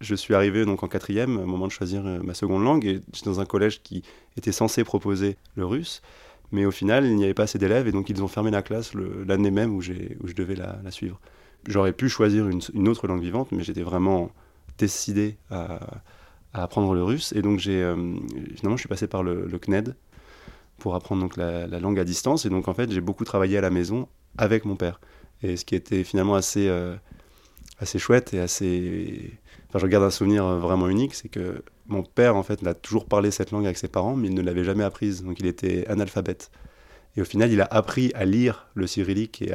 Je suis arrivé donc en quatrième, au moment de choisir euh, ma seconde langue, et j'étais dans un collège qui était censé proposer le russe, mais au final, il n'y avait pas assez d'élèves, et donc ils ont fermé la classe l'année même où, je devais la, suivre. J'aurais pu choisir une, autre langue vivante, mais j'étais vraiment décidé à, apprendre le russe, et donc euh, finalement, je suis passé par le, CNED pour apprendre donc la, langue à distance, et donc en fait, j'ai beaucoup travaillé à la maison avec mon père, et ce qui était finalement assez, euh, assez chouette et assez je garde un souvenir euh, vraiment unique, c'est que mon père, en fait, a toujours parlé cette langue avec ses parents, mais il ne l'avait jamais apprise, donc il était analphabète. Et au final, il a appris à lire le cyrillique et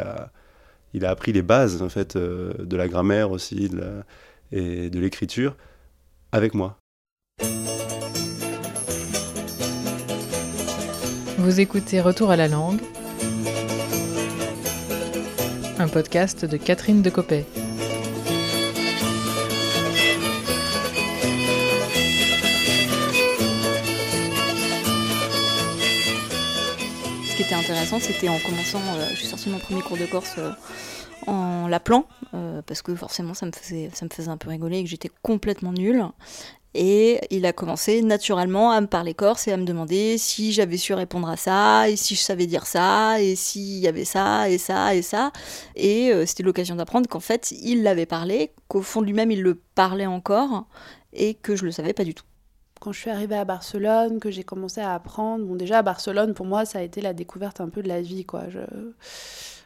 il a appris les bases, en fait, euh, de la grammaire aussi et de l'écriture avec moi. Vous écoutez Retour à la langue, un podcast de Catherine Decopé. Intéressant, c'était en commençant, euh, j'ai sorti mon premier cours de Corse euh, en l'appelant, euh, parce que forcément ça me, faisait, ça me faisait un peu rigoler et que j'étais complètement nulle. Et il a commencé naturellement à me parler corse et à me demander si j'avais su répondre à ça, et si je savais dire ça, et s'il y avait ça, et ça, et ça. Et c'était l'occasion d'apprendre qu'en fait, il l'avait parlé, qu'au fond de lui-même, il le parlait encore, et que je le savais pas du tout quand je suis arrivée à Barcelone, que j'ai commencé à apprendre, bon déjà à Barcelone pour moi ça a été la découverte un peu de la vie quoi.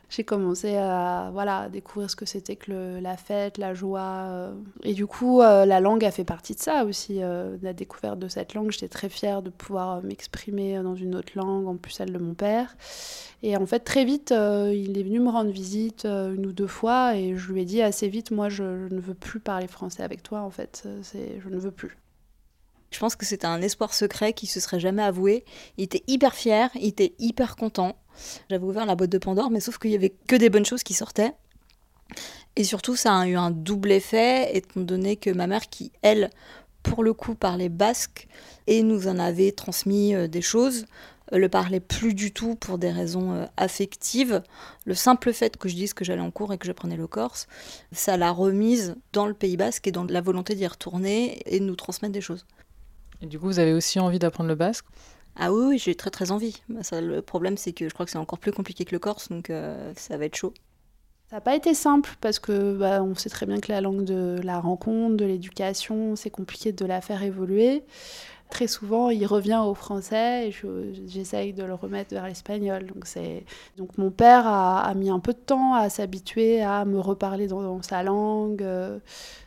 J'ai commencé à voilà découvrir ce que c'était que la fête, la joie euh. et du coup euh, la langue a fait partie de ça aussi, euh, la découverte de cette langue. J'étais très fière de pouvoir m'exprimer dans une autre langue, en plus celle de mon père. Et en fait très vite il est venu me rendre visite une ou deux fois et je lui ai dit assez vite moi je, ne veux plus parler français avec toi en fait, je ne veux plus. Je pense que c'était un espoir secret qui se serait jamais avoué. Il était hyper fier, il était hyper content. J'avais ouvert la boîte de Pandore, mais sauf qu'il y avait que des bonnes choses qui sortaient. Et surtout, ça a eu un double effet, étant donné que ma mère, qui, elle, pour le coup, parlait basque et nous en avait transmis euh, des choses, le parlait plus du tout pour des raisons euh, affectives. Le simple fait que je dise que j'allais en cours et que j'apprenais le corse, ça l'a remise dans le Pays basque et dans la volonté d'y retourner et de nous transmettre des choses. Et du coup, vous avez aussi envie d'apprendre le basque? Ah oui, j'ai très très envie. Bah, ça, le problème, c'est que je crois que c'est encore plus compliqué que le corse, donc euh, ça va être chaud. Ça n'a pas été simple parce que bah, on sait très bien que la langue de la rencontre, de l'éducation, c'est compliqué de la faire évoluer. Très souvent, il revient au français et j'essaye de le remettre vers l'espagnol. Donc, donc mon père a, mis un peu de temps à s'habituer à me reparler dans, dans sa langue.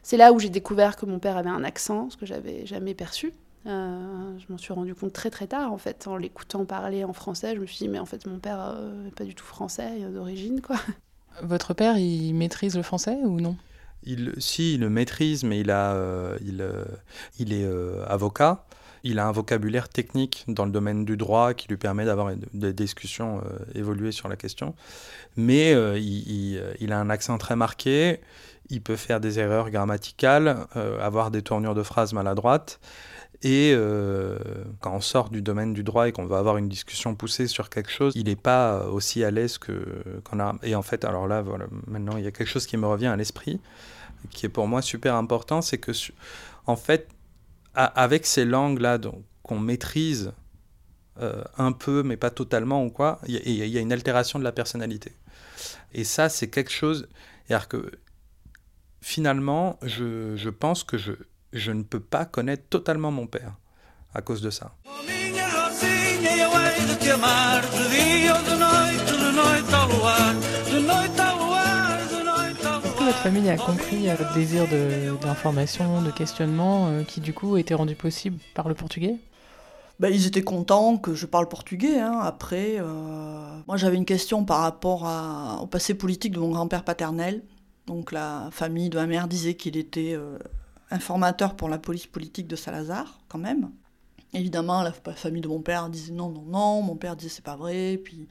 C'est là où j'ai découvert que mon père avait un accent, ce que j'avais jamais perçu. Euh, je m'en suis rendu compte très très tard en fait, en l'écoutant parler en français. Je me suis dit, mais en fait, mon père n'est pas du tout français d'origine quoi. Votre père, il maîtrise le français ou non? Il, Si, il le maîtrise, mais il, a, euh, il, euh, il est avocat. Il a un vocabulaire technique dans le domaine du droit qui lui permet d'avoir des discussions évoluées sur la question. Mais il, il, a un accent très marqué. Il peut faire des erreurs grammaticales, avoir des tournures de phrases maladroites. Et euh, quand on sort du domaine du droit et qu'on va avoir une discussion poussée sur quelque chose, il n'est pas aussi à l'aise que qu'on a. Et en fait, alors là, voilà, maintenant, il y a quelque chose qui me revient à l'esprit, qui est pour moi super important, c'est que, en fait, avec ces langues-là qu'on maîtrise euh, un peu, mais pas totalement ou quoi, il y, a une altération de la personnalité. Et ça, c'est quelque chose. C'est-à-dire que finalement, je, je pense que je, je ne peux pas connaître totalement mon père à cause de ça. votre famille a compris euh, votre désir d'information, de, questionnement, euh, qui du coup était rendu possible par le portugais? Bah, ils étaient contents que je parle portugais. Hein. Après, euh, moi j'avais une question par rapport au passé politique de mon grand-père paternel. Donc la famille de ma mère disait qu'il était informateur pour la police politique de Salazar, quand même. Évidemment, la famille de mon père disait non, non, non, mon père disait c'est pas vrai, puis...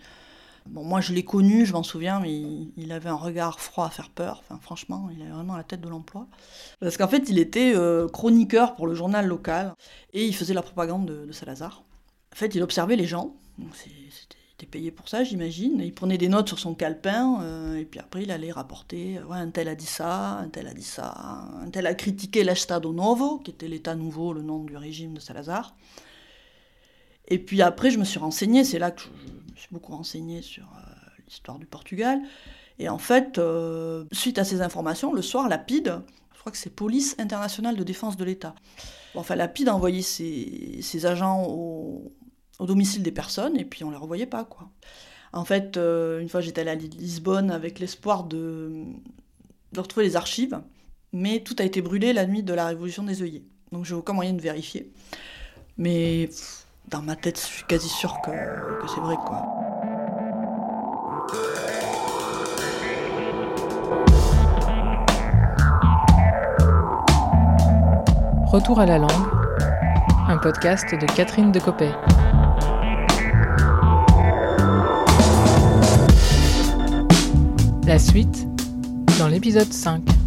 Bon, moi je l'ai connu, je m'en souviens, mais il, avait un regard froid à faire peur. Enfin, franchement, il avait vraiment la tête de l'emploi. Parce qu'en fait, il était euh, chroniqueur pour le journal local et il faisait la propagande de, Salazar. En fait, il observait les gens. Était payé pour ça, j'imagine. Il prenait des notes sur son calepin, et puis après, il allait rapporter ouais, un tel a dit ça, un tel a dit ça, un tel a critiqué l'Estado Novo, qui était l'État nouveau, le nom du régime de Salazar. Et puis après, je me suis renseignée, c'est là que je, me suis beaucoup renseignée sur l'histoire du Portugal. Et en fait, suite à ces informations, le soir, Lapide, je crois que c'est Police internationale de défense de l'État, enfin, Lapide a envoyé ses, agents au, domicile des personnes et puis on les revoyait pas. quoi. En fait, euh, une fois j'étais à Lisbonne avec l'espoir de, de, retrouver les archives, mais tout a été brûlé la nuit de la révolution des œillets. Donc j'ai aucun moyen de vérifier. Mais dans ma tête, je suis quasi sûre que, c'est vrai. quoi. Retour à la langue, un podcast de Catherine Decopé. La suite dans l'épisode 5.